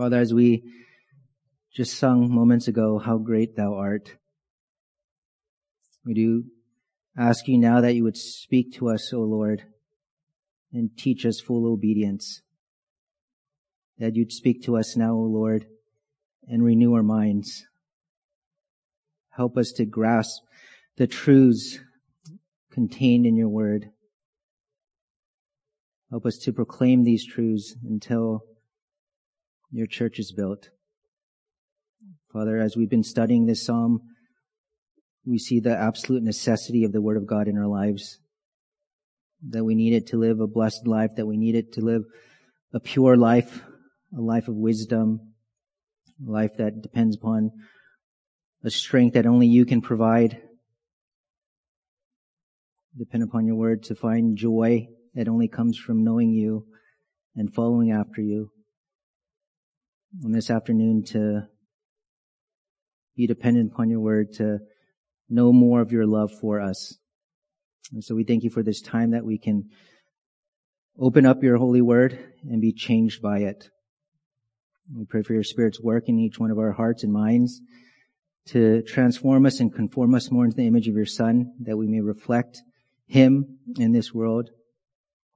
Father, as we just sung moments ago, how great thou art. We do ask you now that you would speak to us, O Lord, and teach us full obedience. That you'd speak to us now, O Lord, and renew our minds. Help us to grasp the truths contained in your word. Help us to proclaim these truths until your church is built. Father, as we've been studying this psalm, we see the absolute necessity of the word of God in our lives. That we need it to live a blessed life, that we need it to live a pure life, a life of wisdom, a life that depends upon a strength that only you can provide. Depend upon your word to find joy that only comes from knowing you and following after you. And this afternoon to be dependent upon your word to know more of your love for us. And so we thank you for this time that we can open up your holy word and be changed by it. We pray for your spirit's work in each one of our hearts and minds to transform us and conform us more into the image of your son, that we may reflect him in this world,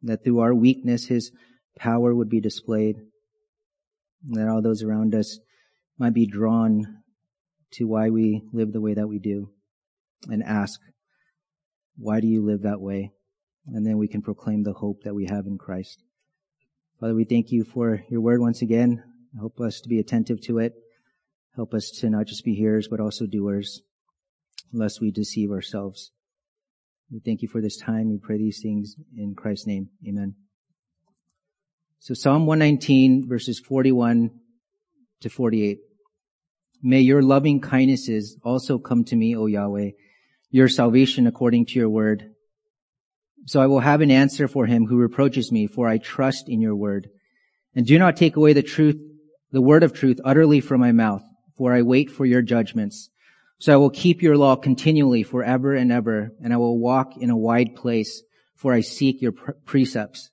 that through our weakness, his power would be displayed, that all those around us might be drawn to why we live the way that we do and ask, why do you live that way? And then we can proclaim the hope that we have in Christ. Father, we thank you for your word once again. Help us to be attentive to it. Help us to not just be hearers, but also doers, lest we deceive ourselves. We thank you for this time. We pray these things in Christ's name. Amen. So Psalm 119 verses 41 to 48. May your loving kindnesses also come to me, O Yahweh, your salvation according to your word. So I will have an answer for him who reproaches me, for I trust in your word. And do not take away the truth, the word of truth utterly from my mouth, for I wait for your judgments. So I will keep your law continually forever and ever, and I will walk in a wide place, for I seek your precepts.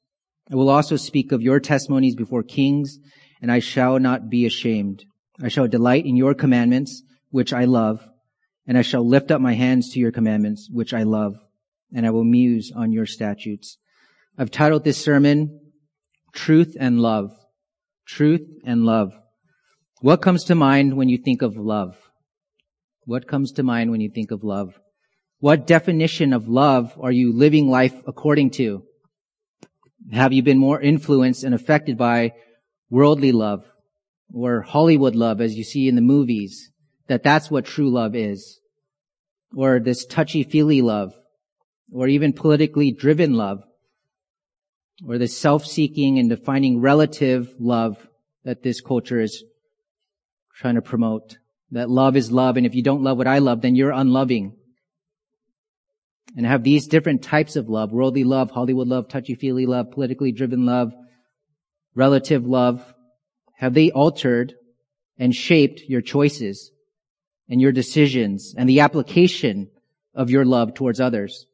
I will also speak of your testimonies before kings, and I shall not be ashamed. I shall delight in your commandments, which I love, and I shall lift up my hands to your commandments, which I love, and I will muse on your statutes. I've titled this sermon, Truth and Love. Truth and Love. What comes to mind when you think of love? What comes to mind when you think of love? What definition of love are you living life according to? Have you been more influenced and affected by worldly love? or Hollywood love as you see in the movies, that that's what true love is. Or this touchy-feely love, or even politically driven love, or the self-seeking and defining relative love that this culture is trying to promote. That love is love, and if you don't love what I love, then you're unloving. And have these different types of love, worldly love, Hollywood love, touchy-feely love, politically driven love, relative love, have they altered and shaped your choices and your decisions and the application of your love towards others?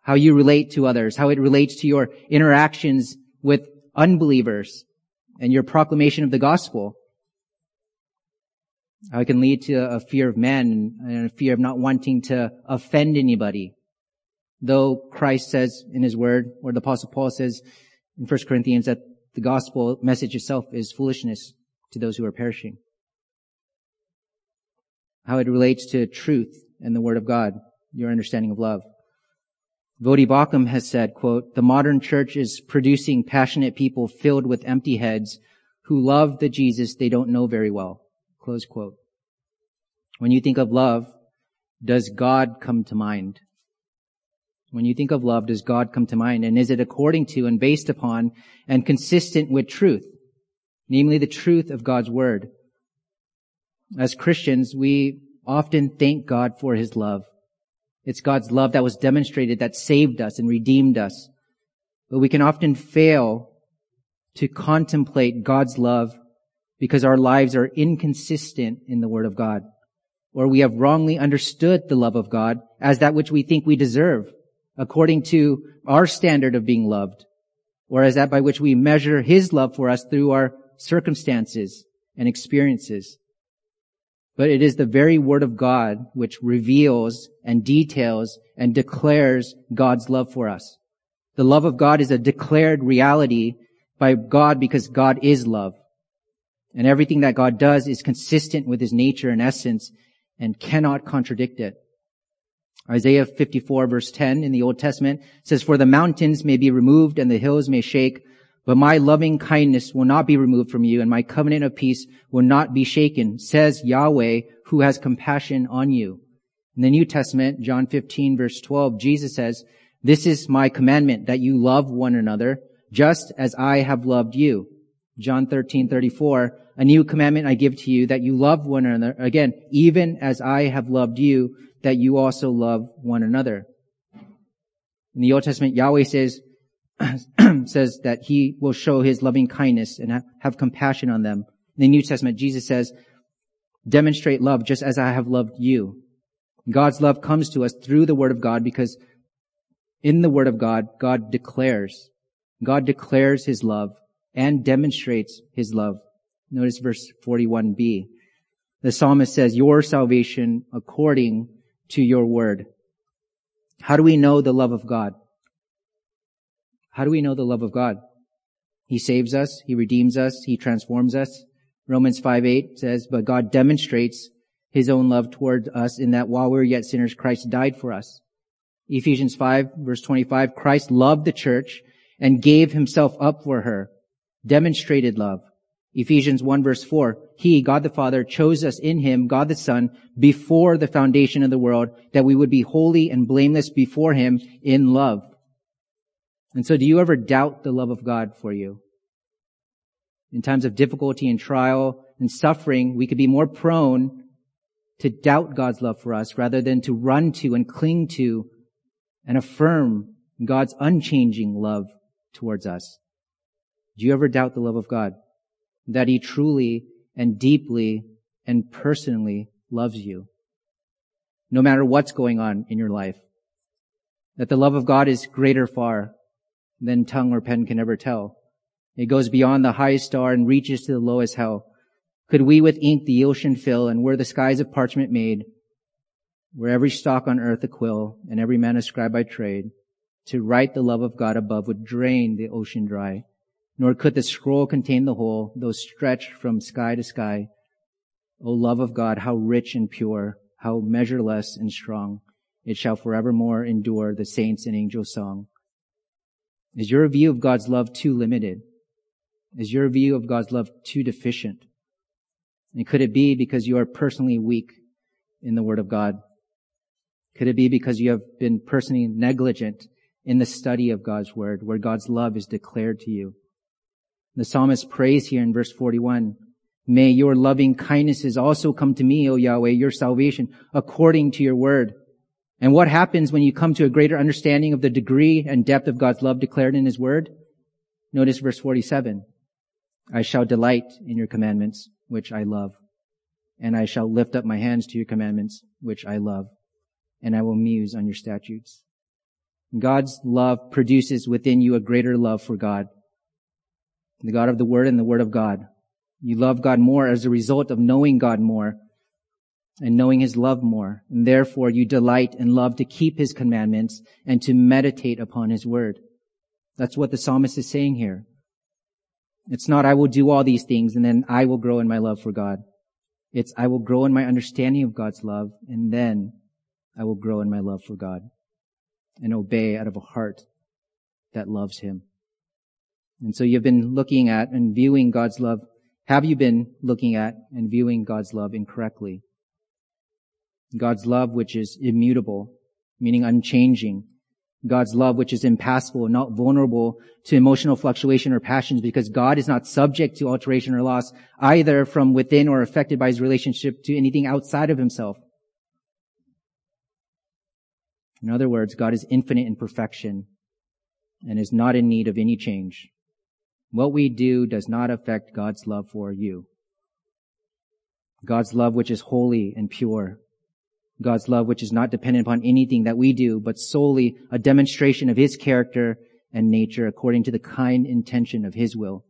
How you relate to others, how it relates to your interactions with unbelievers and your proclamation of the gospel. It can lead to a fear of men and a fear of not wanting to offend anybody. Though Christ says in his word, or the apostle Paul says in 1 Corinthians that the gospel message itself is foolishness to those who are perishing. How it relates to truth and the word of God, your understanding of love. Voddie Baucham has said, quote, the modern church is producing passionate people filled with empty heads who love the Jesus they don't know very well. Close quote. When you think of love, does God come to mind? When you think of love, does God come to mind? And is it according to and based upon and consistent with truth? Namely, the truth of God's word. As Christians, we often thank God for his love. It's God's love that was demonstrated that saved us and redeemed us. But we can often fail to contemplate God's love because our lives are inconsistent in the word of God. Or we have wrongly understood the love of God as that which we think we deserve according to our standard of being loved, or as that by which we measure His love for us through our circumstances and experiences. But it is the very word of God which reveals and details and declares God's love for us. The love of God is a declared reality by God because God is love. And everything that God does is consistent with his nature and essence and cannot contradict it. Isaiah 54 verse 10 in the Old Testament says, For the mountains may be removed and the hills may shake, but my loving kindness will not be removed from you and my covenant of peace will not be shaken, says Yahweh who has compassion on you. In the New Testament, John 15 verse 12, Jesus says, This is my commandment that you love one another just as I have loved you. John 13, 34, a new commandment I give to you that you love one another. Again, even as I have loved you, that you also love one another. In the Old Testament, Yahweh says, says that he will show his loving kindness and have compassion on them. In the New Testament, Jesus says, demonstrate love just as I have loved you. God's love comes to us through the Word of God because in the Word of God, God declares, God declares His love and demonstrates His love. Notice verse 41b. The psalmist says, your salvation according to your word. How do we know the love of God? How do we know the love of God? He saves us. He redeems us. He transforms us. Romans 5 8 says, but God demonstrates his own love toward us in that while we were yet sinners, Christ died for us. Ephesians 5 verse 25, Christ loved the church and gave himself up for her. Demonstrated love. Ephesians 1 verse 4, He, God the Father, chose us in Him, God the Son, before the foundation of the world, that we would be holy and blameless before Him in love. And so do you ever doubt the love of God for you? In times of difficulty and trial and suffering, we could be more prone to doubt God's love for us rather than to run to and cling to and affirm God's unchanging love towards us. Do you ever doubt the love of God? That He truly and deeply and personally loves you. No matter what's going on in your life. That the love of God is greater far than tongue or pen can ever tell. It goes beyond the highest star and reaches to the lowest hell. Could we with ink the ocean fill and were the skies of parchment made, were every stalk on earth a quill and every man a scribe by trade, to write the love of God above would drain the ocean dry, nor could the scroll contain the whole, though stretched from sky to sky. O love of God, how rich and pure, how measureless and strong, it shall forevermore endure the saints and angels' song. Is your view of God's love too limited? Is your view of God's love too deficient? And could it be because you are personally weak in the Word of God? Could it be because you have been personally negligent in the study of God's Word, where God's love is declared to you? The psalmist prays here in verse 41, May your loving kindnesses also come to me, O Yahweh, your salvation, according to your word. And what happens when you come to a greater understanding of the degree and depth of God's love declared in His Word? Notice verse 47. I shall delight in your commandments, which I love. And I shall lift up my hands to your commandments, which I love. And I will muse on your statutes. God's love produces within you a greater love for God. The God of the Word and the Word of God. You love God more as a result of knowing God more and knowing his love more. And therefore you delight and love to keep his commandments and to meditate upon his word. That's what the psalmist is saying here. It's not, I will do all these things and then I will grow in my love for God. It's, I will grow in my understanding of God's love and then I will grow in my love for God and obey out of a heart that loves him. And so you've been looking at and viewing God's love. Have you been looking at and viewing God's love incorrectly? God's love which is immutable, meaning unchanging. God's love which is impassible, not vulnerable to emotional fluctuation or passions because God is not subject to alteration or loss either from within or affected by his relationship to anything outside of himself. In other words, God is infinite in perfection and is not in need of any change. What we do does not affect God's love for you. God's love which is holy and pure God's love, which is not dependent upon anything that we do, but solely a demonstration of His character and nature according to the kind intention of His will.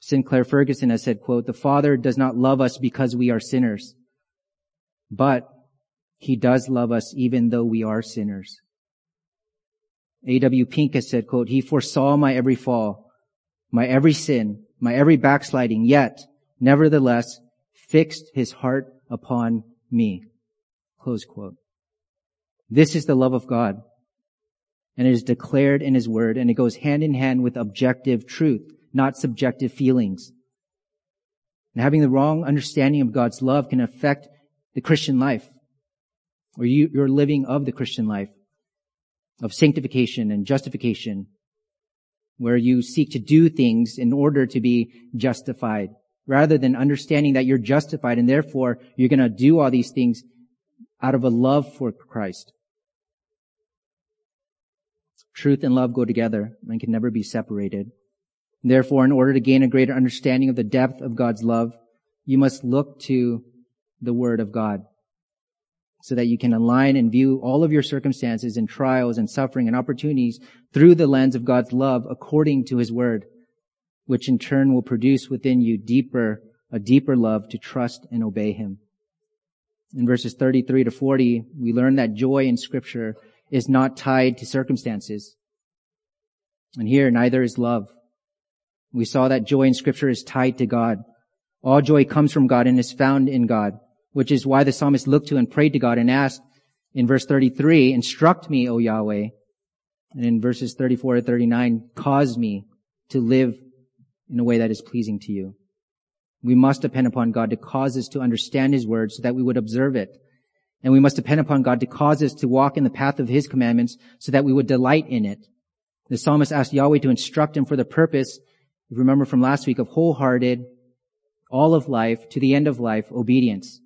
Sinclair Ferguson has said, quote, the Father does not love us because we are sinners, but he does love us even though we are sinners. A.W. Pink has said, quote, he foresaw my every fall, my every sin, my every backsliding, yet, nevertheless, fixed his heart upon me. Close quote. This is the love of God. And it is declared in his word and it goes hand in hand with objective truth, not subjective feelings. And having the wrong understanding of God's love can affect the Christian life or you, your living of the Christian life of sanctification and justification where you seek to do things in order to be justified rather than understanding that you're justified and therefore you're going to do all these things out of a love for Christ. Truth and love go together and can never be separated. Therefore, in order to gain a greater understanding of the depth of God's love, you must look to the Word of God so that you can align and view all of your circumstances and trials and suffering and opportunities through the lens of God's love according to His Word, which in turn will produce within you deeper, a deeper love to trust and obey Him. In verses 33 to 40, we learn that joy in Scripture is not tied to circumstances. And here, neither is love. We saw that joy in scripture is tied to God. All joy comes from God and is found in God, which is why the psalmist looked to and prayed to God and asked in verse 33, instruct me, O Yahweh. And in verses 34 to 39, cause me to live in a way that is pleasing to you. We must depend upon God to cause us to understand His word so that we would observe it and we must depend upon God to cause us to walk in the path of His commandments so that we would delight in it. The psalmist asked Yahweh to instruct him for the purpose, remember from last week, of wholehearted, all of life, to the end of life, obedience.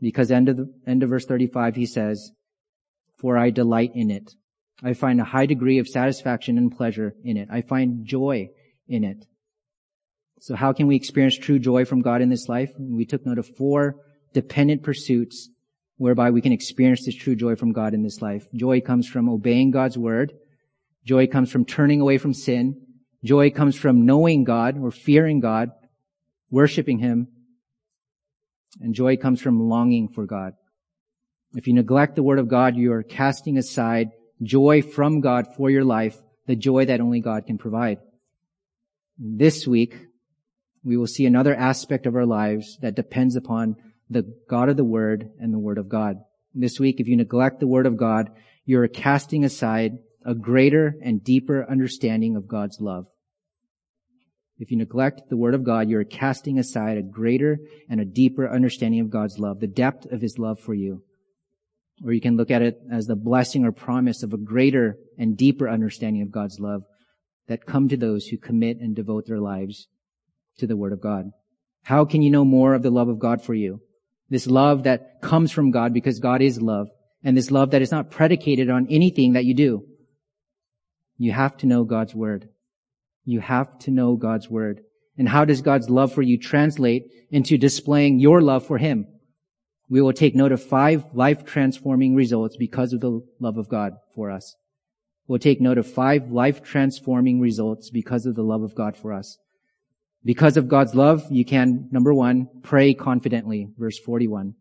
Because end of the, end of verse 35, he says, for I delight in it. I find a high degree of satisfaction and pleasure in it. I find joy in it. So how can we experience true joy from God in this life? We took note of four dependent pursuits whereby we can experience this true joy from God in this life. Joy comes from obeying God's word. Joy comes from turning away from sin. Joy comes from knowing God or fearing God, worshiping Him. And joy comes from longing for God. If you neglect the word of God, you are casting aside joy from God for your life, the joy that only God can provide. This week, we will see another aspect of our lives that depends upon the God of the Word and the Word of God. This week, if you neglect the Word of God, you're casting aside a greater and deeper understanding of God's love. If you neglect the Word of God, you're casting aside a greater and a deeper understanding of God's love, the depth of His love for you. Or you can look at it as the blessing or promise of a greater and deeper understanding of God's love that come to those who commit and devote their lives to the Word of God. How can you know more of the love of God for you? This love that comes from God because God is love. And this love that is not predicated on anything that you do. You have to know God's word. You have to know God's word. And how does God's love for you translate into displaying your love for Him? We will take note of five life transforming results because of the love of God for us. We'll take note of five life transforming results because of the love of God for us. Because of God's love, you can, number one, pray confidently, verse 41.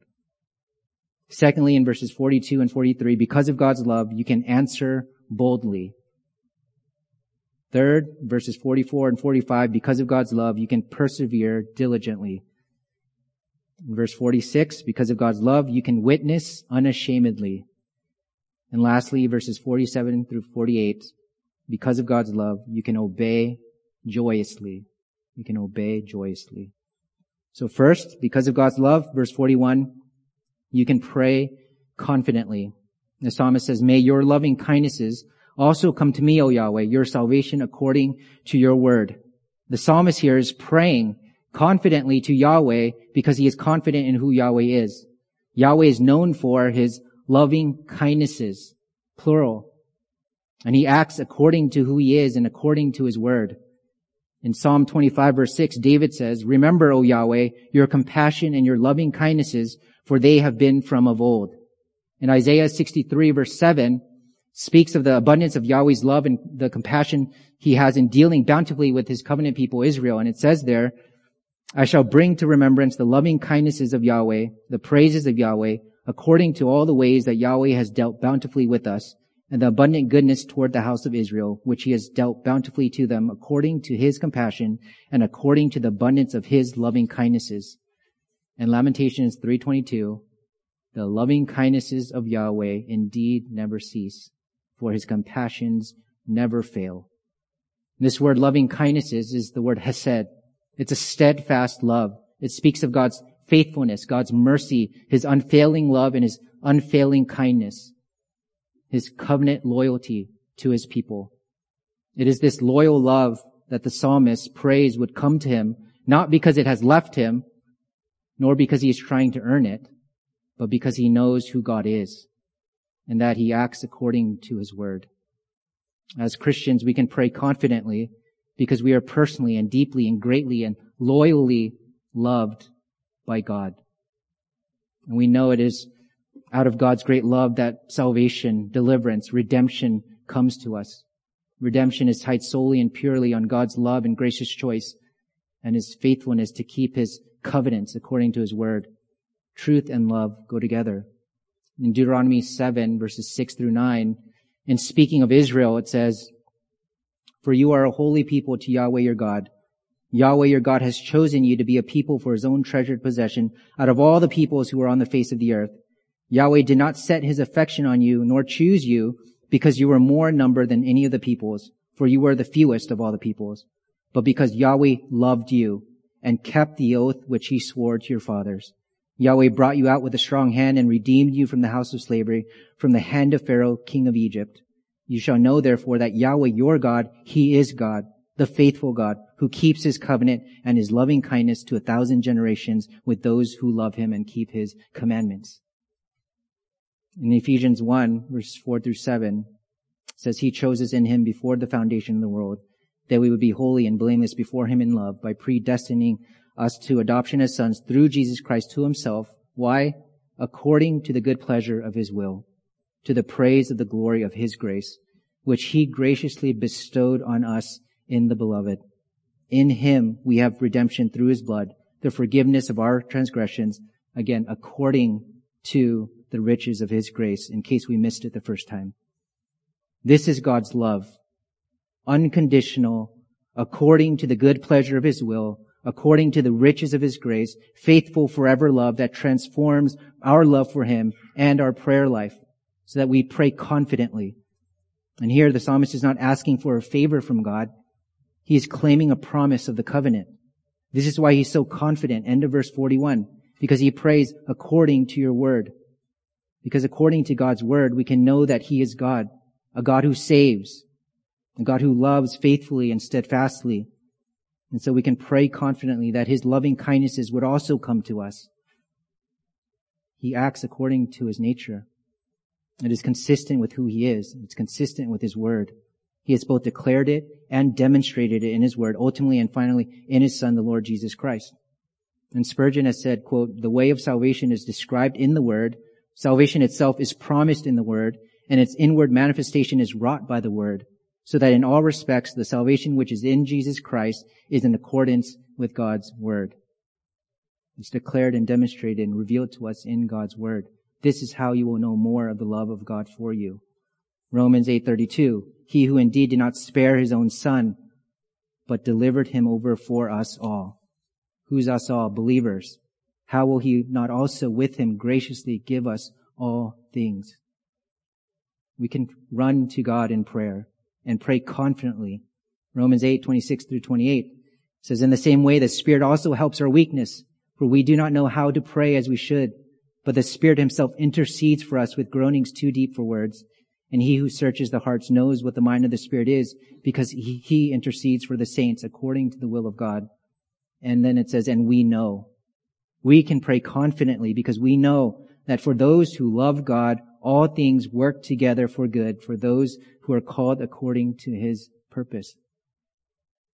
Secondly, in verses 42 and 43, because of God's love, you can answer boldly. Third, verses 44 and 45, because of God's love, you can persevere diligently. In verse 46, because of God's love, you can witness unashamedly. And lastly, verses 47 through 48, because of God's love, you can obey joyously You can obey joyously. So first, because of God's love, verse 41, you can pray confidently. The psalmist says, may your loving kindnesses also come to me, O Yahweh, your salvation according to your word. The psalmist here is praying confidently to Yahweh because he is confident in who Yahweh is. Yahweh is known for his loving kindnesses, plural. And he acts according to who he is and according to his word. In Psalm 25 verse 6, David says, Remember, O Yahweh, your compassion and your loving kindnesses, for they have been from of old. In Isaiah 63 verse 7, speaks of the abundance of Yahweh's love and the compassion he has in dealing bountifully with his covenant people Israel. And it says there, I shall bring to remembrance the loving kindnesses of Yahweh, the praises of Yahweh, according to all the ways that Yahweh has dealt bountifully with us, and the abundant goodness toward the house of Israel, which he has dealt bountifully to them according to his compassion and according to the abundance of his loving kindnesses. And Lamentations 322, the loving kindnesses of Yahweh indeed never cease, for his compassions never fail. This word loving kindnesses is the word hesed. It's a steadfast love. It speaks of God's faithfulness, God's mercy, his unfailing love and his unfailing kindness his covenant loyalty to his people. It is this loyal love that the psalmist prays would come to him, not because it has left him, nor because he is trying to earn it, but because he knows who God is and that he acts according to his word. As Christians, we can pray confidently because we are personally and deeply and greatly and loyally loved by God. And we know it is out of God's great love that salvation, deliverance, redemption comes to us. Redemption is tied solely and purely on God's love and gracious choice and his faithfulness to keep his covenants according to his word. Truth and love go together. In Deuteronomy 7 verses 6 through 9, in speaking of Israel, it says, For you are a holy people to Yahweh your God. Yahweh your God has chosen you to be a people for his own treasured possession out of all the peoples who are on the face of the earth. Yahweh did not set his affection on you nor choose you because you were more in number than any of the peoples, for you were the fewest of all the peoples, but because Yahweh loved you and kept the oath which he swore to your fathers. Yahweh brought you out with a strong hand and redeemed you from the house of slavery, from the hand of Pharaoh, king of Egypt. You shall know therefore that Yahweh your God, he is God, the faithful God, who keeps his covenant and his loving kindness to a thousand generations with those who love him and keep his commandments in Ephesians 1 verses 4 through 7 says he chose us in him before the foundation of the world that we would be holy and blameless before him in love by predestining us to adoption as sons through Jesus Christ to himself. Why? According to the good pleasure of his will, to the praise of the glory of his grace, which he graciously bestowed on us in the beloved. In him we have redemption through his blood, the forgiveness of our transgressions, again, according to the riches of His grace in case we missed it the first time. This is God's love. Unconditional, according to the good pleasure of His will, according to the riches of His grace, faithful forever love that transforms our love for Him and our prayer life so that we pray confidently. And here the psalmist is not asking for a favor from God. He is claiming a promise of the covenant. This is why he's so confident. End of verse 41. Because he prays according to your word. Because according to God's word, we can know that He is God, a God who saves, a God who loves faithfully and steadfastly. And so we can pray confidently that His loving kindnesses would also come to us. He acts according to His nature. It is consistent with who He is. It's consistent with His word. He has both declared it and demonstrated it in His word, ultimately and finally in His Son, the Lord Jesus Christ. And Spurgeon has said, quote, the way of salvation is described in the word, Salvation itself is promised in the Word, and its inward manifestation is wrought by the Word, so that in all respects the salvation which is in Jesus Christ is in accordance with God's Word. It's declared and demonstrated and revealed to us in God's Word. This is how you will know more of the love of God for you. Romans 8:32 He who indeed did not spare his own son but delivered him over for us all. Who's us all? Believers how will he not also with him graciously give us all things? We can run to God in prayer and pray confidently. Romans 8, 26 through 28 says, in the same way, the Spirit also helps our weakness, for we do not know how to pray as we should, but the Spirit himself intercedes for us with groanings too deep for words. And he who searches the hearts knows what the mind of the Spirit is, because he, he intercedes for the saints according to the will of God. And then it says, and we know we can pray confidently because we know that for those who love God, all things work together for good for those who are called according to his purpose.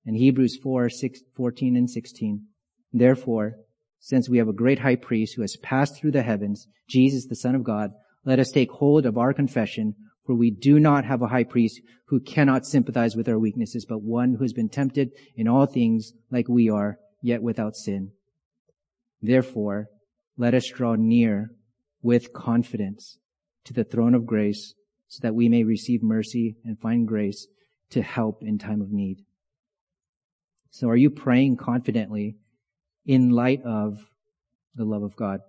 In Hebrews 4, 6, 14 and 16. Therefore, since we have a great high priest who has passed through the heavens, Jesus, the Son of God, let us take hold of our confession, For we do not have a high priest who cannot sympathize with our weaknesses, but one who has been tempted in all things like we are, yet without sin. Therefore, let us draw near with confidence to the throne of grace so that we may receive mercy and find grace to help in time of need. So are you praying confidently in light of the love of God?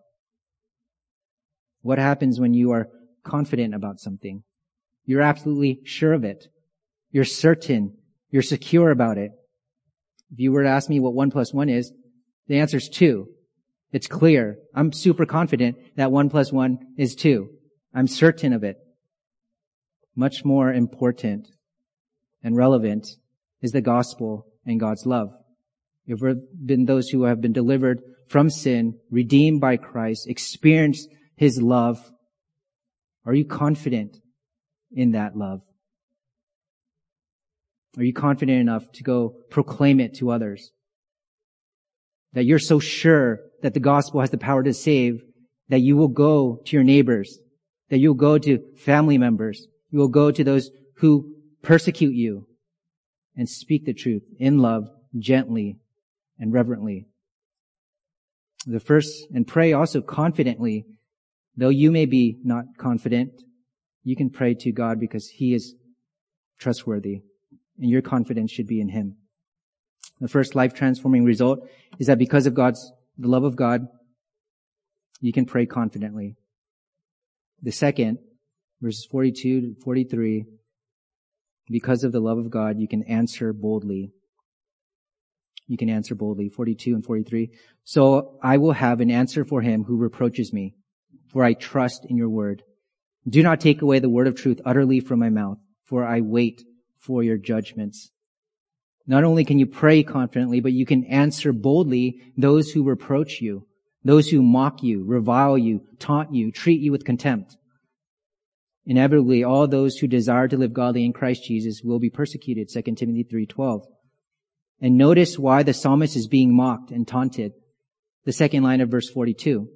What happens when you are confident about something? You're absolutely sure of it. You're certain. You're secure about it. If you were to ask me what one plus one is, the answer is two. It's clear. I'm super confident that one plus one is two. I'm certain of it. Much more important and relevant is the gospel and God's love. If we've been those who have been delivered from sin, redeemed by Christ, experienced His love, are you confident in that love? Are you confident enough to go proclaim it to others? That you're so sure that the gospel has the power to save that you will go to your neighbors, that you'll go to family members, you will go to those who persecute you and speak the truth in love, gently and reverently. The first, and pray also confidently, though you may be not confident, you can pray to God because He is trustworthy and your confidence should be in Him. The first life transforming result is that because of God's, the love of God, you can pray confidently. The second, verses 42 to 43, because of the love of God, you can answer boldly. You can answer boldly. 42 and 43. So I will have an answer for him who reproaches me, for I trust in your word. Do not take away the word of truth utterly from my mouth, for I wait for your judgments. Not only can you pray confidently, but you can answer boldly those who reproach you, those who mock you, revile you, taunt you, treat you with contempt. Inevitably, all those who desire to live godly in Christ Jesus will be persecuted, 2 Timothy 3.12. And notice why the psalmist is being mocked and taunted. The second line of verse 42.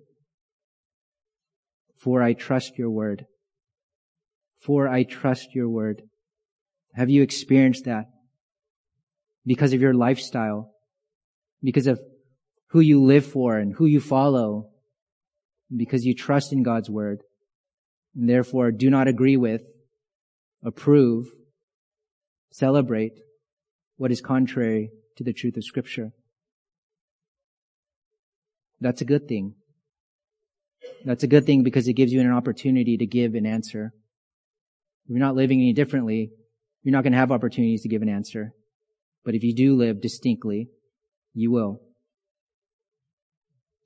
For I trust your word. For I trust your word. Have you experienced that? Because of your lifestyle, because of who you live for and who you follow, because you trust in God's word, and therefore do not agree with, approve, celebrate what is contrary to the truth of scripture. That's a good thing. That's a good thing because it gives you an opportunity to give an answer. If you're not living any differently, you're not going to have opportunities to give an answer. But if you do live distinctly, you will.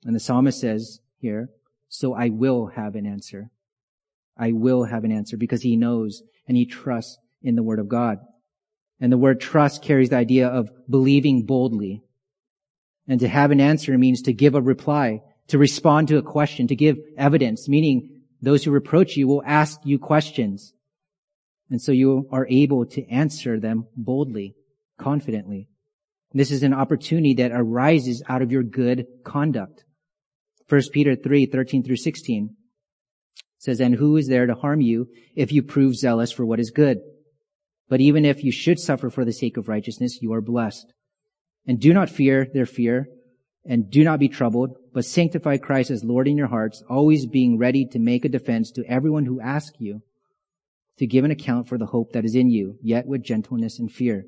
And the psalmist says here, so I will have an answer. I will have an answer because he knows and he trusts in the word of God. And the word trust carries the idea of believing boldly. And to have an answer means to give a reply, to respond to a question, to give evidence, meaning those who reproach you will ask you questions. And so you are able to answer them boldly, confidently. This is an opportunity that arises out of your good conduct. 1 Peter 3, 13 through 16 says, And who is there to harm you if you prove zealous for what is good? But even if you should suffer for the sake of righteousness, you are blessed. And do not fear their fear, and do not be troubled, but sanctify Christ as Lord in your hearts, always being ready to make a defense to everyone who asks you to give an account for the hope that is in you, yet with gentleness and fear,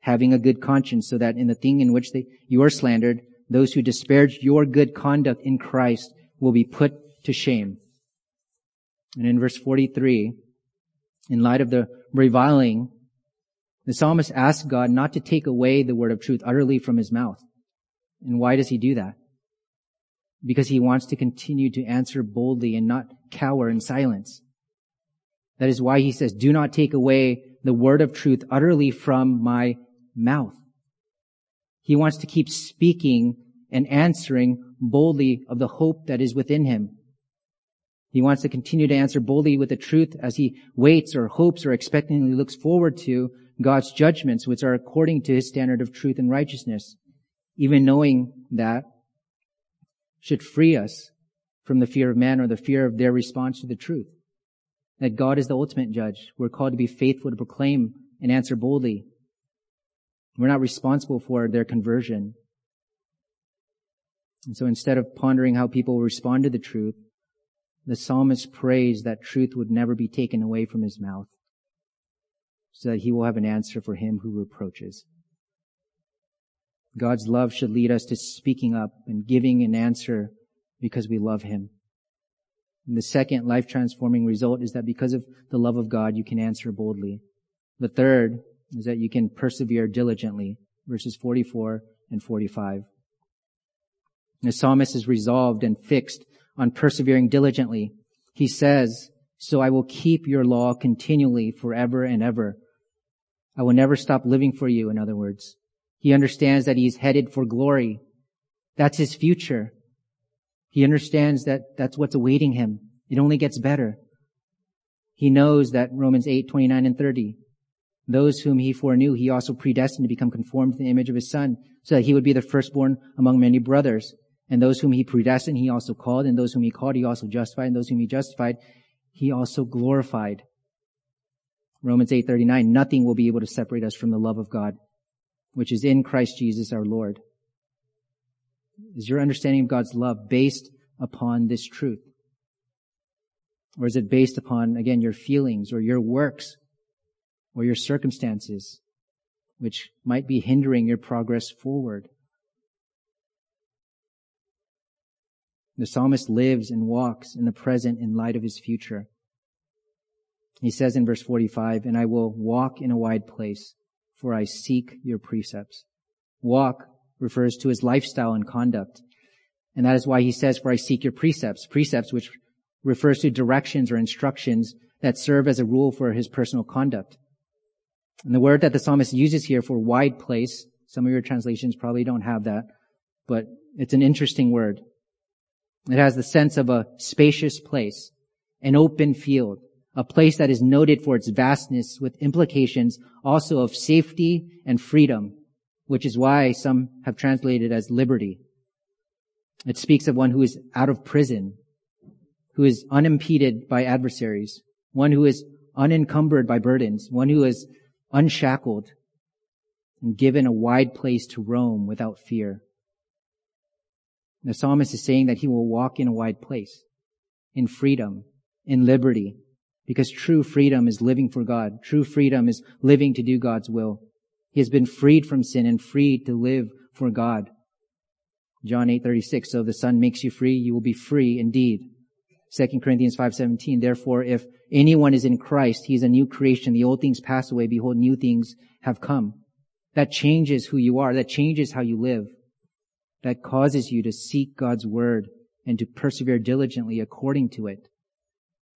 having a good conscience so that in the thing in which they, you are slandered, those who disparage your good conduct in Christ will be put to shame. And in verse 43, in light of the reviling, the psalmist asks God not to take away the word of truth utterly from his mouth. And why does he do that? Because he wants to continue to answer boldly and not cower in silence. That is why he says, do not take away the word of truth utterly from my mouth. He wants to keep speaking and answering boldly of the hope that is within him. He wants to continue to answer boldly with the truth as he waits or hopes or expectantly looks forward to God's judgments, which are according to his standard of truth and righteousness, even knowing that should free us from the fear of man or the fear of their response to the truth. that God is the ultimate judge. We're called to be faithful to proclaim and answer boldly. We're not responsible for their conversion. And so instead of pondering how people respond to the truth, the psalmist prays that truth would never be taken away from his mouth so that he will have an answer for him who reproaches. God's love should lead us to speaking up and giving an answer because we love him. And the second life transforming result is that because of the love of God, you can answer boldly. The third is that you can persevere diligently. Verses 44 and 45. The psalmist is resolved and fixed on persevering diligently. He says, so I will keep your law continually forever and ever. I will never stop living for you, in other words. He understands that he's headed for glory. That's his future. He understands that that's what's awaiting him. It only gets better. He knows that Romans 8, 29 and 30. Those whom he foreknew, he also predestined to become conformed to the image of his son, so that he would be the firstborn among many brothers. And those whom he predestined, he also called, and those whom he called, he also justified, and those whom he justified, he also glorified. Romans 8:39 nothing will be able to separate us from the love of God which is in Christ Jesus our Lord. Is your understanding of God's love based upon this truth? Or is it based upon, again, your feelings or your works or your circumstances, which might be hindering your progress forward? The psalmist lives and walks in the present in light of his future. He says in verse 45, and I will walk in a wide place for I seek your precepts. Walk refers to his lifestyle and conduct. And that is why he says, for I seek your precepts. Precepts, which refers to directions or instructions that serve as a rule for his personal conduct. And the word that the psalmist uses here for wide place, some of your translations probably don't have that, but it's an interesting word. It has the sense of a spacious place, an open field, a place that is noted for its vastness with implications also of safety and freedom, which is why some have translated as liberty. It speaks of one who is out of prison, who is unimpeded by adversaries, one who is unencumbered by burdens, one who is unshackled and given a wide place to roam without fear. The psalmist is saying that he will walk in a wide place, in freedom, in liberty, because true freedom is living for God. True freedom is living to do God's will. He has been freed from sin and freed to live for God. John 8:36 So the Son makes you free, you will be free indeed. 2 Corinthians 5:17 Therefore if anyone is in Christ, he is a new creation. The old things pass away, behold new things have come. That changes who you are. That changes how you live. That causes you to seek God's word and to persevere diligently according to it.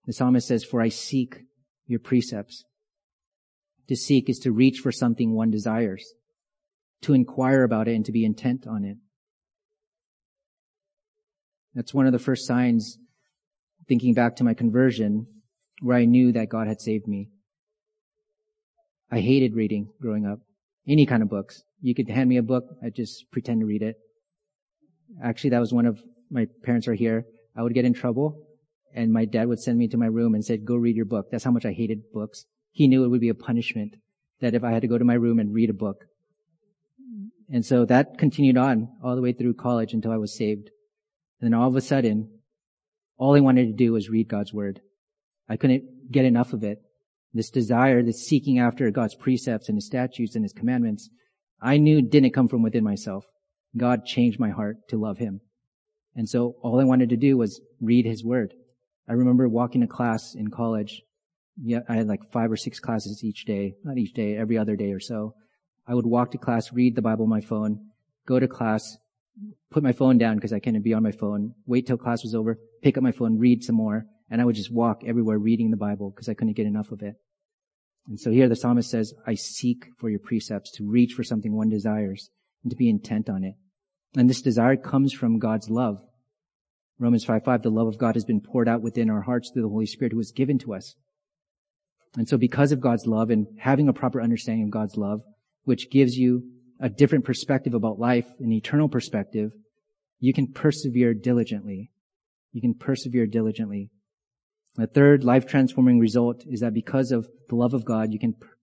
The psalmist says, for I seek your precepts. To seek is to reach for something one desires, to inquire about it and to be intent on it. That's one of the first signs, thinking back to my conversion, where I knew that God had saved me. I hated reading growing up. Any kind of books. You could hand me a book, I'd just pretend to read it. Actually, that was one of my parents are here. I would get in trouble and my dad would send me to my room and said, go read your book. That's how much I hated books. He knew it would be a punishment that if I had to go to my room and read a book. And so that continued on all the way through college until I was saved. And then all of a sudden, all I wanted to do was read God's word. I couldn't get enough of it. This desire, this seeking after God's precepts and His statutes and His commandments, I knew didn't come from within myself. God changed my heart to love Him. And so all I wanted to do was read His word. I remember walking to class in college. Yeah, I had like five or six classes each day, not each day, every other day or so. I would walk to class, read the Bible on my phone, go to class, put my phone down because I couldn't be on my phone, wait till class was over, pick up my phone, read some more, and I would just walk everywhere reading the Bible because I couldn't get enough of it. And so here the psalmist says, I seek for your precepts to reach for something one desires and to be intent on it. And this desire comes from God's love. Romans 5, 5, the love of God has been poured out within our hearts through the Holy Spirit who was given to us. And so because of God's love and having a proper understanding of God's love, which gives you a different perspective about life, an eternal perspective, you can persevere diligently. You can persevere diligently. The third life transforming result is that because of the love of God, you can per-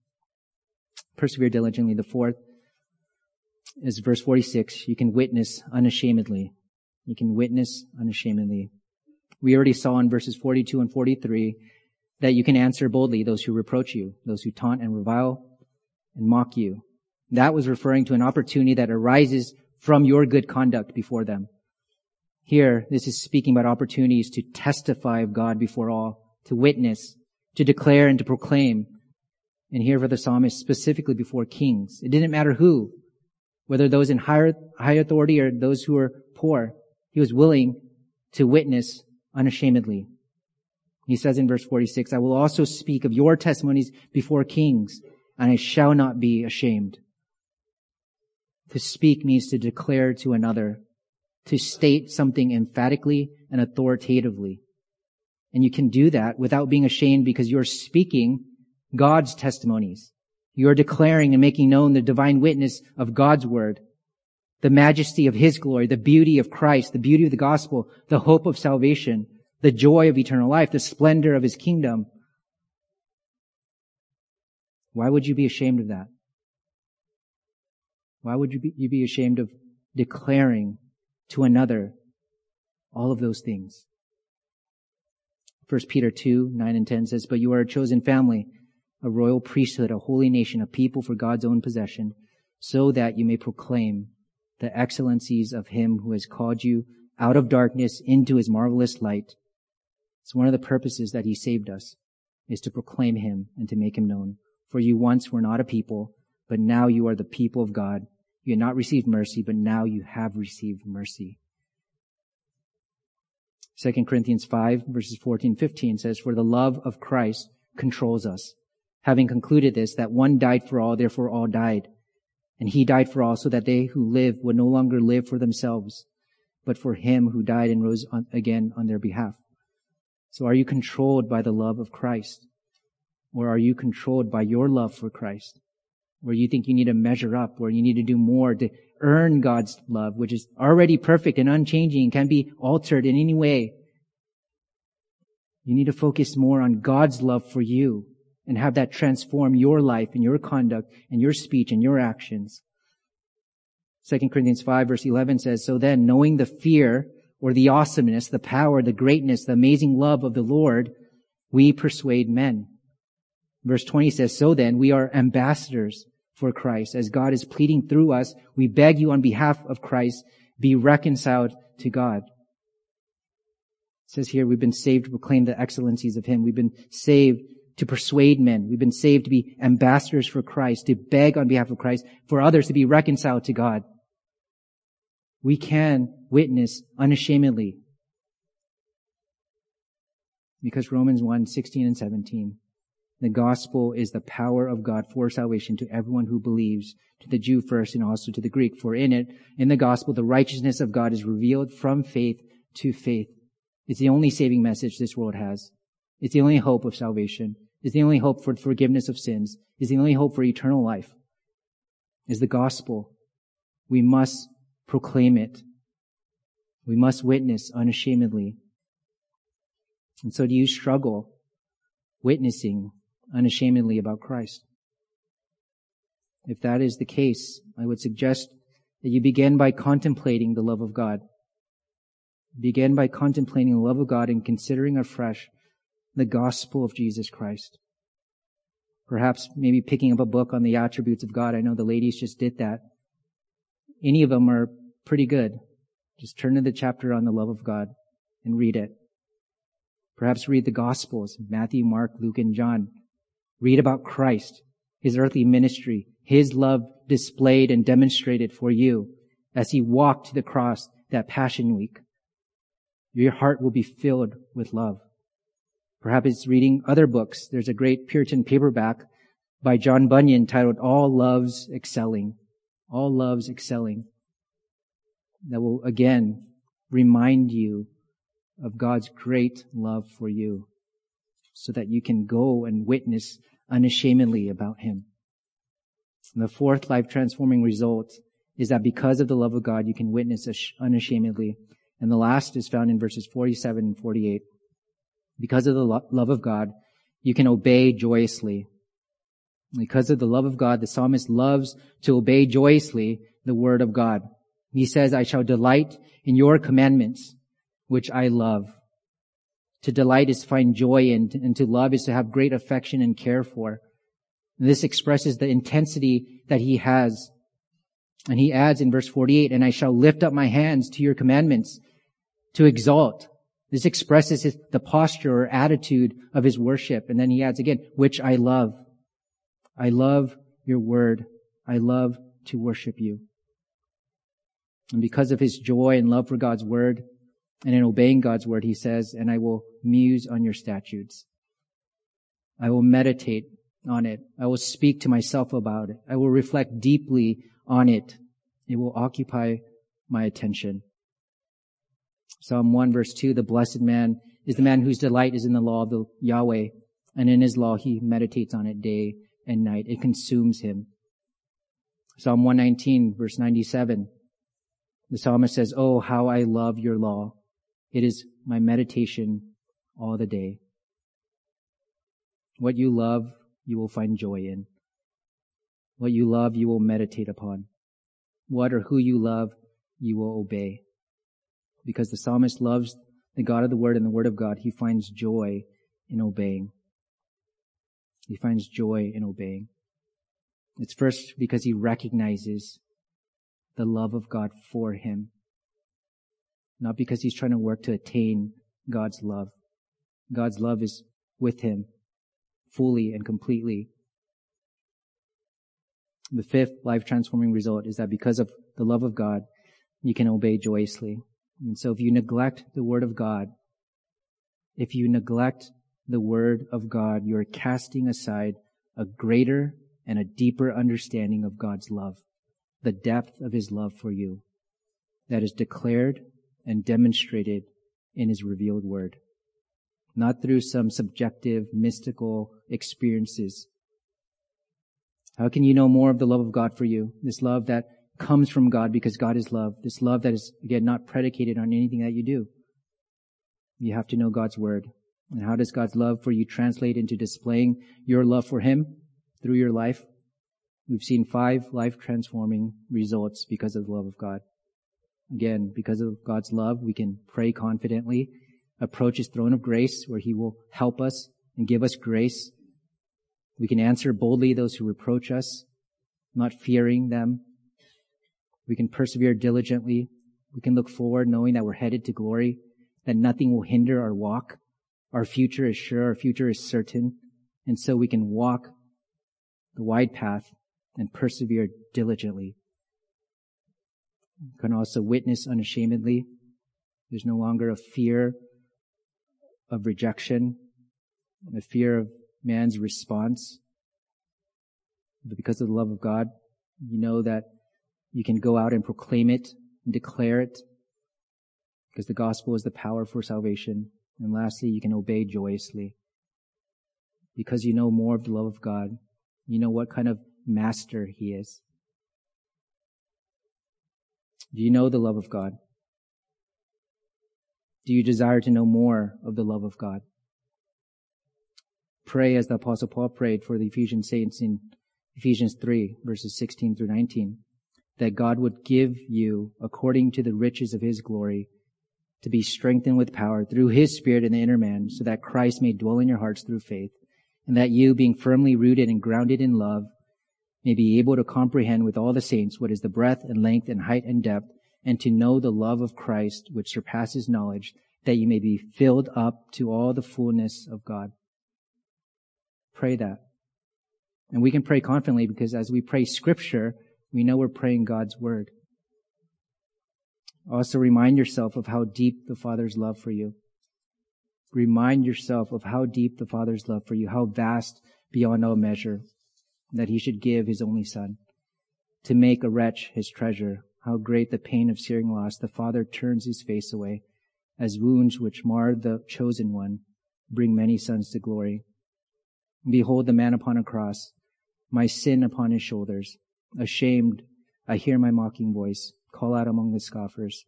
persevere diligently. The fourth is verse 46. You can witness unashamedly. You can witness unashamedly. We already saw in verses 42 and 43 that you can answer boldly those who reproach you, those who taunt and revile and mock you. That was referring to an opportunity that arises from your good conduct before them. Here, this is speaking about opportunities to testify of God before all, to witness, to declare and to proclaim. And here for the psalmist, specifically before kings. It didn't matter who, whether those in higher, high authority or those who were poor. He was willing to witness unashamedly. He says in verse 46, I will also speak of your testimonies before kings, and I shall not be ashamed. To speak means to declare to another, to state something emphatically and authoritatively. And you can do that without being ashamed because you're speaking God's testimonies. You're declaring and making known the divine witness of God's word, the majesty of His glory, the beauty of Christ, the beauty of the gospel, the hope of salvation, the joy of eternal life, the splendor of His kingdom. Why would you be ashamed of that? Why would you be, you be ashamed of declaring to another all of those things? 1 Peter 2, 9 and 10 says, But you are a chosen family, a royal priesthood, a holy nation, a people for God's own possession, so that you may proclaim the excellencies of him who has called you out of darkness into his marvelous light. It's one of the purposes that he saved us, is to proclaim him and to make him known. For you once were not a people, but now you are the people of God. You had not received mercy, but now you have received mercy. 2 Corinthians 5 verses 14, 15 says, For the love of Christ controls us. Having concluded this, that one died for all, therefore all died. And he died for all so that they who live would no longer live for themselves, but for him who died and rose on, again on their behalf. So are you controlled by the love of Christ? Or are you controlled by your love for Christ? Where you think you need to measure up, where you need to do more to earn God's love, which is already perfect and unchanging and can be altered in any way. You need to focus more on God's love for you and have that transform your life and your conduct and your speech and your actions. 2 Corinthians 5 verse 11 says, So then, knowing the fear or the awesomeness, the power, the greatness, the amazing love of the Lord, we persuade men. Verse 20 says, So then, we are ambassadors for Christ. As God is pleading through us, we beg you on behalf of Christ, be reconciled to God. It says here, we've been saved to proclaim the excellencies of Him. We've been saved to persuade men. We've been saved to be ambassadors for Christ, to beg on behalf of Christ for others to be reconciled to God. We can witness unashamedly because Romans 1, 16 and 17. The gospel is the power of God for salvation to everyone who believes, to the Jew first and also to the Greek. For in it, in the gospel, the righteousness of God is revealed from faith to faith. It's the only saving message this world has. It's the only hope of salvation It's the only hope for forgiveness of sins, It's the only hope for eternal life, is the gospel. We must proclaim it. We must witness unashamedly. And so do you struggle witnessing unashamedly about Christ? If that is the case, I would suggest that you begin by contemplating the love of God. Begin by contemplating the love of God and considering afresh the gospel of Jesus Christ. Perhaps maybe picking up a book on the attributes of God. I know the ladies just did that. Any of them are pretty good. Just turn to the chapter on the love of God and read it. Perhaps read the Gospels, Matthew, Mark, Luke, and John. Read about Christ, His earthly ministry, His love displayed and demonstrated for you as He walked to the cross that Passion Week. Your heart will be filled with love. Perhaps it's reading other books. There's a great Puritan paperback by John Bunyan titled All Loves Excelling. All Loves Excelling. That will again remind you of God's great love for you so that you can go and witness unashamedly about Him. And the fourth life transforming result is that because of the love of God, you can witness unashamedly. And the last is found in verses 47 and 48. Because of the lo- love of God, you can obey joyously. Because of the love of God, the psalmist loves to obey joyously the word of God. He says, I shall delight in your commandments, which I love. To delight is to find joy in, and to love is to have great affection and care for. And this expresses the intensity that he has. And he adds in verse 48, and I shall lift up my hands to your commandments to exalt. This expresses his, the posture or attitude of his worship. And then he adds again, which I love. I love your word. I love to worship you. And because of his joy and love for God's word and in obeying God's word, he says, and I will muse on your statutes. I will meditate on it. I will speak to myself about it. I will reflect deeply on it. It will occupy my attention. Psalm 1 verse 2, the blessed man is the man whose delight is in the law of the Yahweh, and in his law he meditates on it day and night. It consumes him. Psalm 119 verse 97, the psalmist says, Oh, how I love your law. It is my meditation all the day. What you love, you will find joy in. What you love, you will meditate upon. What or who you love, you will obey because the psalmist loves the God of the Word and the Word of God, he finds joy in obeying. He finds joy in obeying. It's first because he recognizes the love of God for him. Not because he's trying to work to attain God's love. God's love is with him fully and completely. The fifth life transforming result is that because of the love of God, you can obey joyously. And so if you neglect the word of God, if you neglect the word of God, you are casting aside a greater and a deeper understanding of God's love, the depth of his love for you that is declared and demonstrated in his revealed word, not through some subjective, mystical experiences. How can you know more of the love of God for you? This love that comes from God because God is love. This love that is, again, not predicated on anything that you do. You have to know God's word. And how does God's love for you translate into displaying your love for Him through your life? We've seen five life transforming results because of the love of God. Again, because of God's love, we can pray confidently, approach His throne of grace where He will help us and give us grace. We can answer boldly those who reproach us, not fearing them, we can persevere diligently. We can look forward knowing that we're headed to glory, that nothing will hinder our walk. Our future is sure, our future is certain. And so we can walk the wide path and persevere diligently. We can also witness unashamedly. There's no longer a fear of rejection, a fear of man's response. But because of the love of God, you know that you can go out and proclaim it and declare it because the gospel is the power for salvation. And lastly, you can obey joyously because you know more of the love of God. You know what kind of master he is. Do you know the love of God? Do you desire to know more of the love of God? Pray as the apostle Paul prayed for the Ephesian saints in Ephesians 3 verses 16 through 19 that God would give you, according to the riches of his glory, to be strengthened with power through his spirit in the inner man, so that Christ may dwell in your hearts through faith, and that you, being firmly rooted and grounded in love, may be able to comprehend with all the saints what is the breadth and length and height and depth, and to know the love of Christ, which surpasses knowledge, that you may be filled up to all the fullness of God. Pray that. And we can pray confidently because as we pray scripture, we know we're praying God's word. Also remind yourself of how deep the Father's love for you. Remind yourself of how deep the Father's love for you, how vast beyond all measure, that he should give his only son to make a wretch his treasure. How great the pain of searing loss. The Father turns his face away as wounds which mar the chosen one bring many sons to glory. Behold the man upon a cross, my sin upon his shoulders. Ashamed, I hear my mocking voice call out among the scoffers.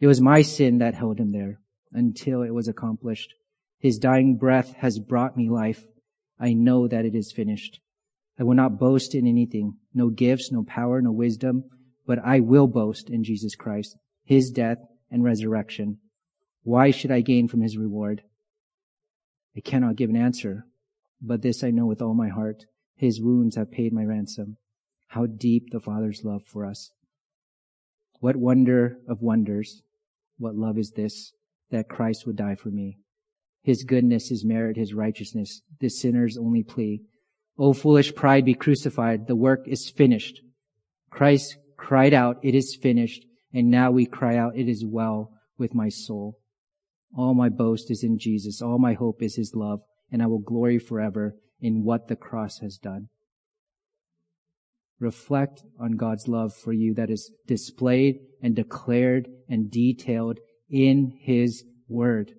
It was my sin that held him there until it was accomplished. His dying breath has brought me life. I know that it is finished. I will not boast in anything, no gifts, no power, no wisdom, but I will boast in Jesus Christ, His death and resurrection. Why should I gain from His reward? I cannot give an answer, but this I know with all my heart. His wounds have paid my ransom. How deep the Father's love for us. What wonder of wonders. What love is this that Christ would die for me. His goodness, His merit, His righteousness, the sinner's only plea. O foolish pride, be crucified. The work is finished. Christ cried out, it is finished. And now we cry out, it is well with my soul. All my boast is in Jesus. All my hope is His love. And I will glory forever in what the cross has done. Reflect on God's love for you that is displayed and declared and detailed in His Word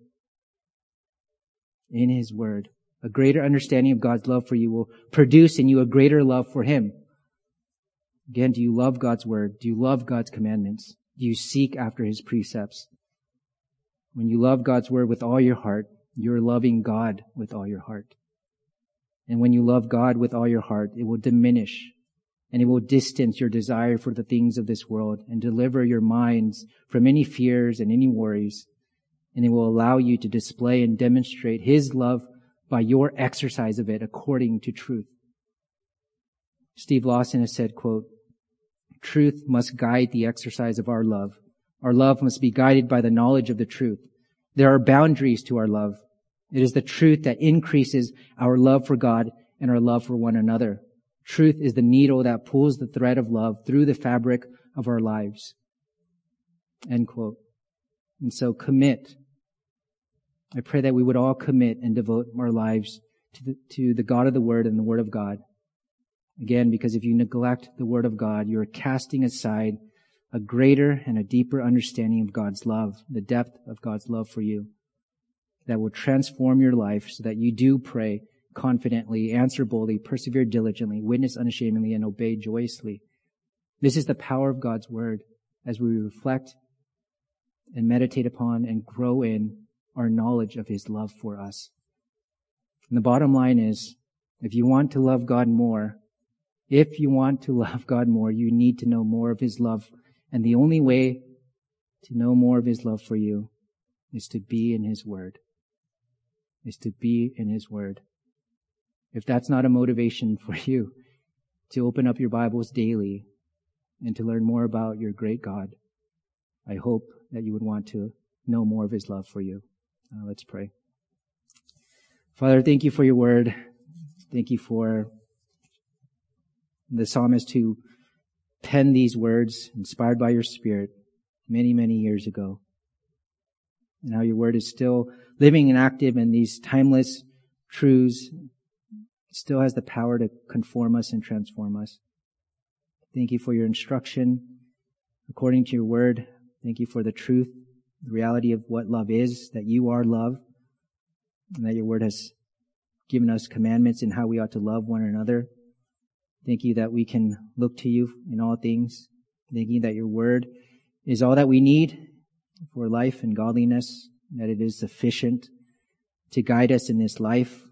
in His Word. A greater understanding of God's love for you will produce in you a greater love for Him. Again, do you love God's Word? Do you love God's commandments? Do you seek after His precepts? When you love God's Word with all your heart, you're loving God with all your heart. And when you love God with all your heart, it will diminish and it will distance your desire for the things of this world and deliver your minds from any fears and any worries and it will allow you to display and demonstrate His love by your exercise of it according to truth. Steve Lawson has said, quote, truth must guide the exercise of our love. Our love must be guided by the knowledge of the truth. There are boundaries to our love. It is the truth that increases our love for God and our love for one another. Truth is the needle that pulls the thread of love through the fabric of our lives. End quote. And so commit I pray that we would all commit and devote our lives to the, to the God of the Word and the Word of God. Again, because if you neglect the Word of God, you're casting aside a greater and a deeper understanding of God's love, the depth of God's love for you that will transform your life so that you do pray confidently, answer boldly, persevere diligently, witness unashamedly, and obey joyously. This is the power of God's Word as we reflect and meditate upon and grow in our knowledge of His love for us. And the bottom line is, if you want to love God more, if you want to love God more, you need to know more of His love. And the only way to know more of His love for you is to be in His Word. Is to be in His Word. If that's not a motivation for you to open up your Bibles daily and to learn more about your great God, I hope that you would want to know more of His love for you. Uh, let's pray. Father, thank you for your word. Thank you for the psalmist who penned these words inspired by your spirit many, many years ago. And how your word is still living and active in these timeless truths still has the power to conform us and transform us. Thank you for your instruction according to your word. Thank you for the truth the reality of what love is, that you are love, and that your word has given us commandments in how we ought to love one another. Thank you that we can look to you in all things. Thank you that your word is all that we need for life and godliness, that it is sufficient to guide us in this life,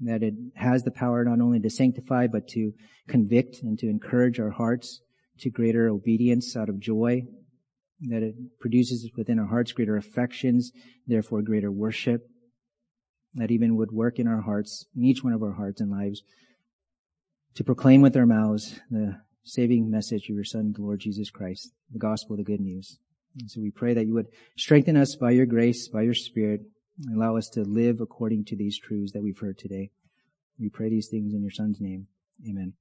that it has the power not only to sanctify, but to convict and to encourage our hearts to greater obedience out of joy that it produces within our hearts greater affections, therefore greater worship, that even would work in our hearts, in each one of our hearts and lives, to proclaim with our mouths the saving message of your Son, the Lord Jesus Christ, the gospel, the good news. And so we pray that you would strengthen us by your grace, by your Spirit, and allow us to live according to these truths that we've heard today. We pray these things in your Son's name. Amen.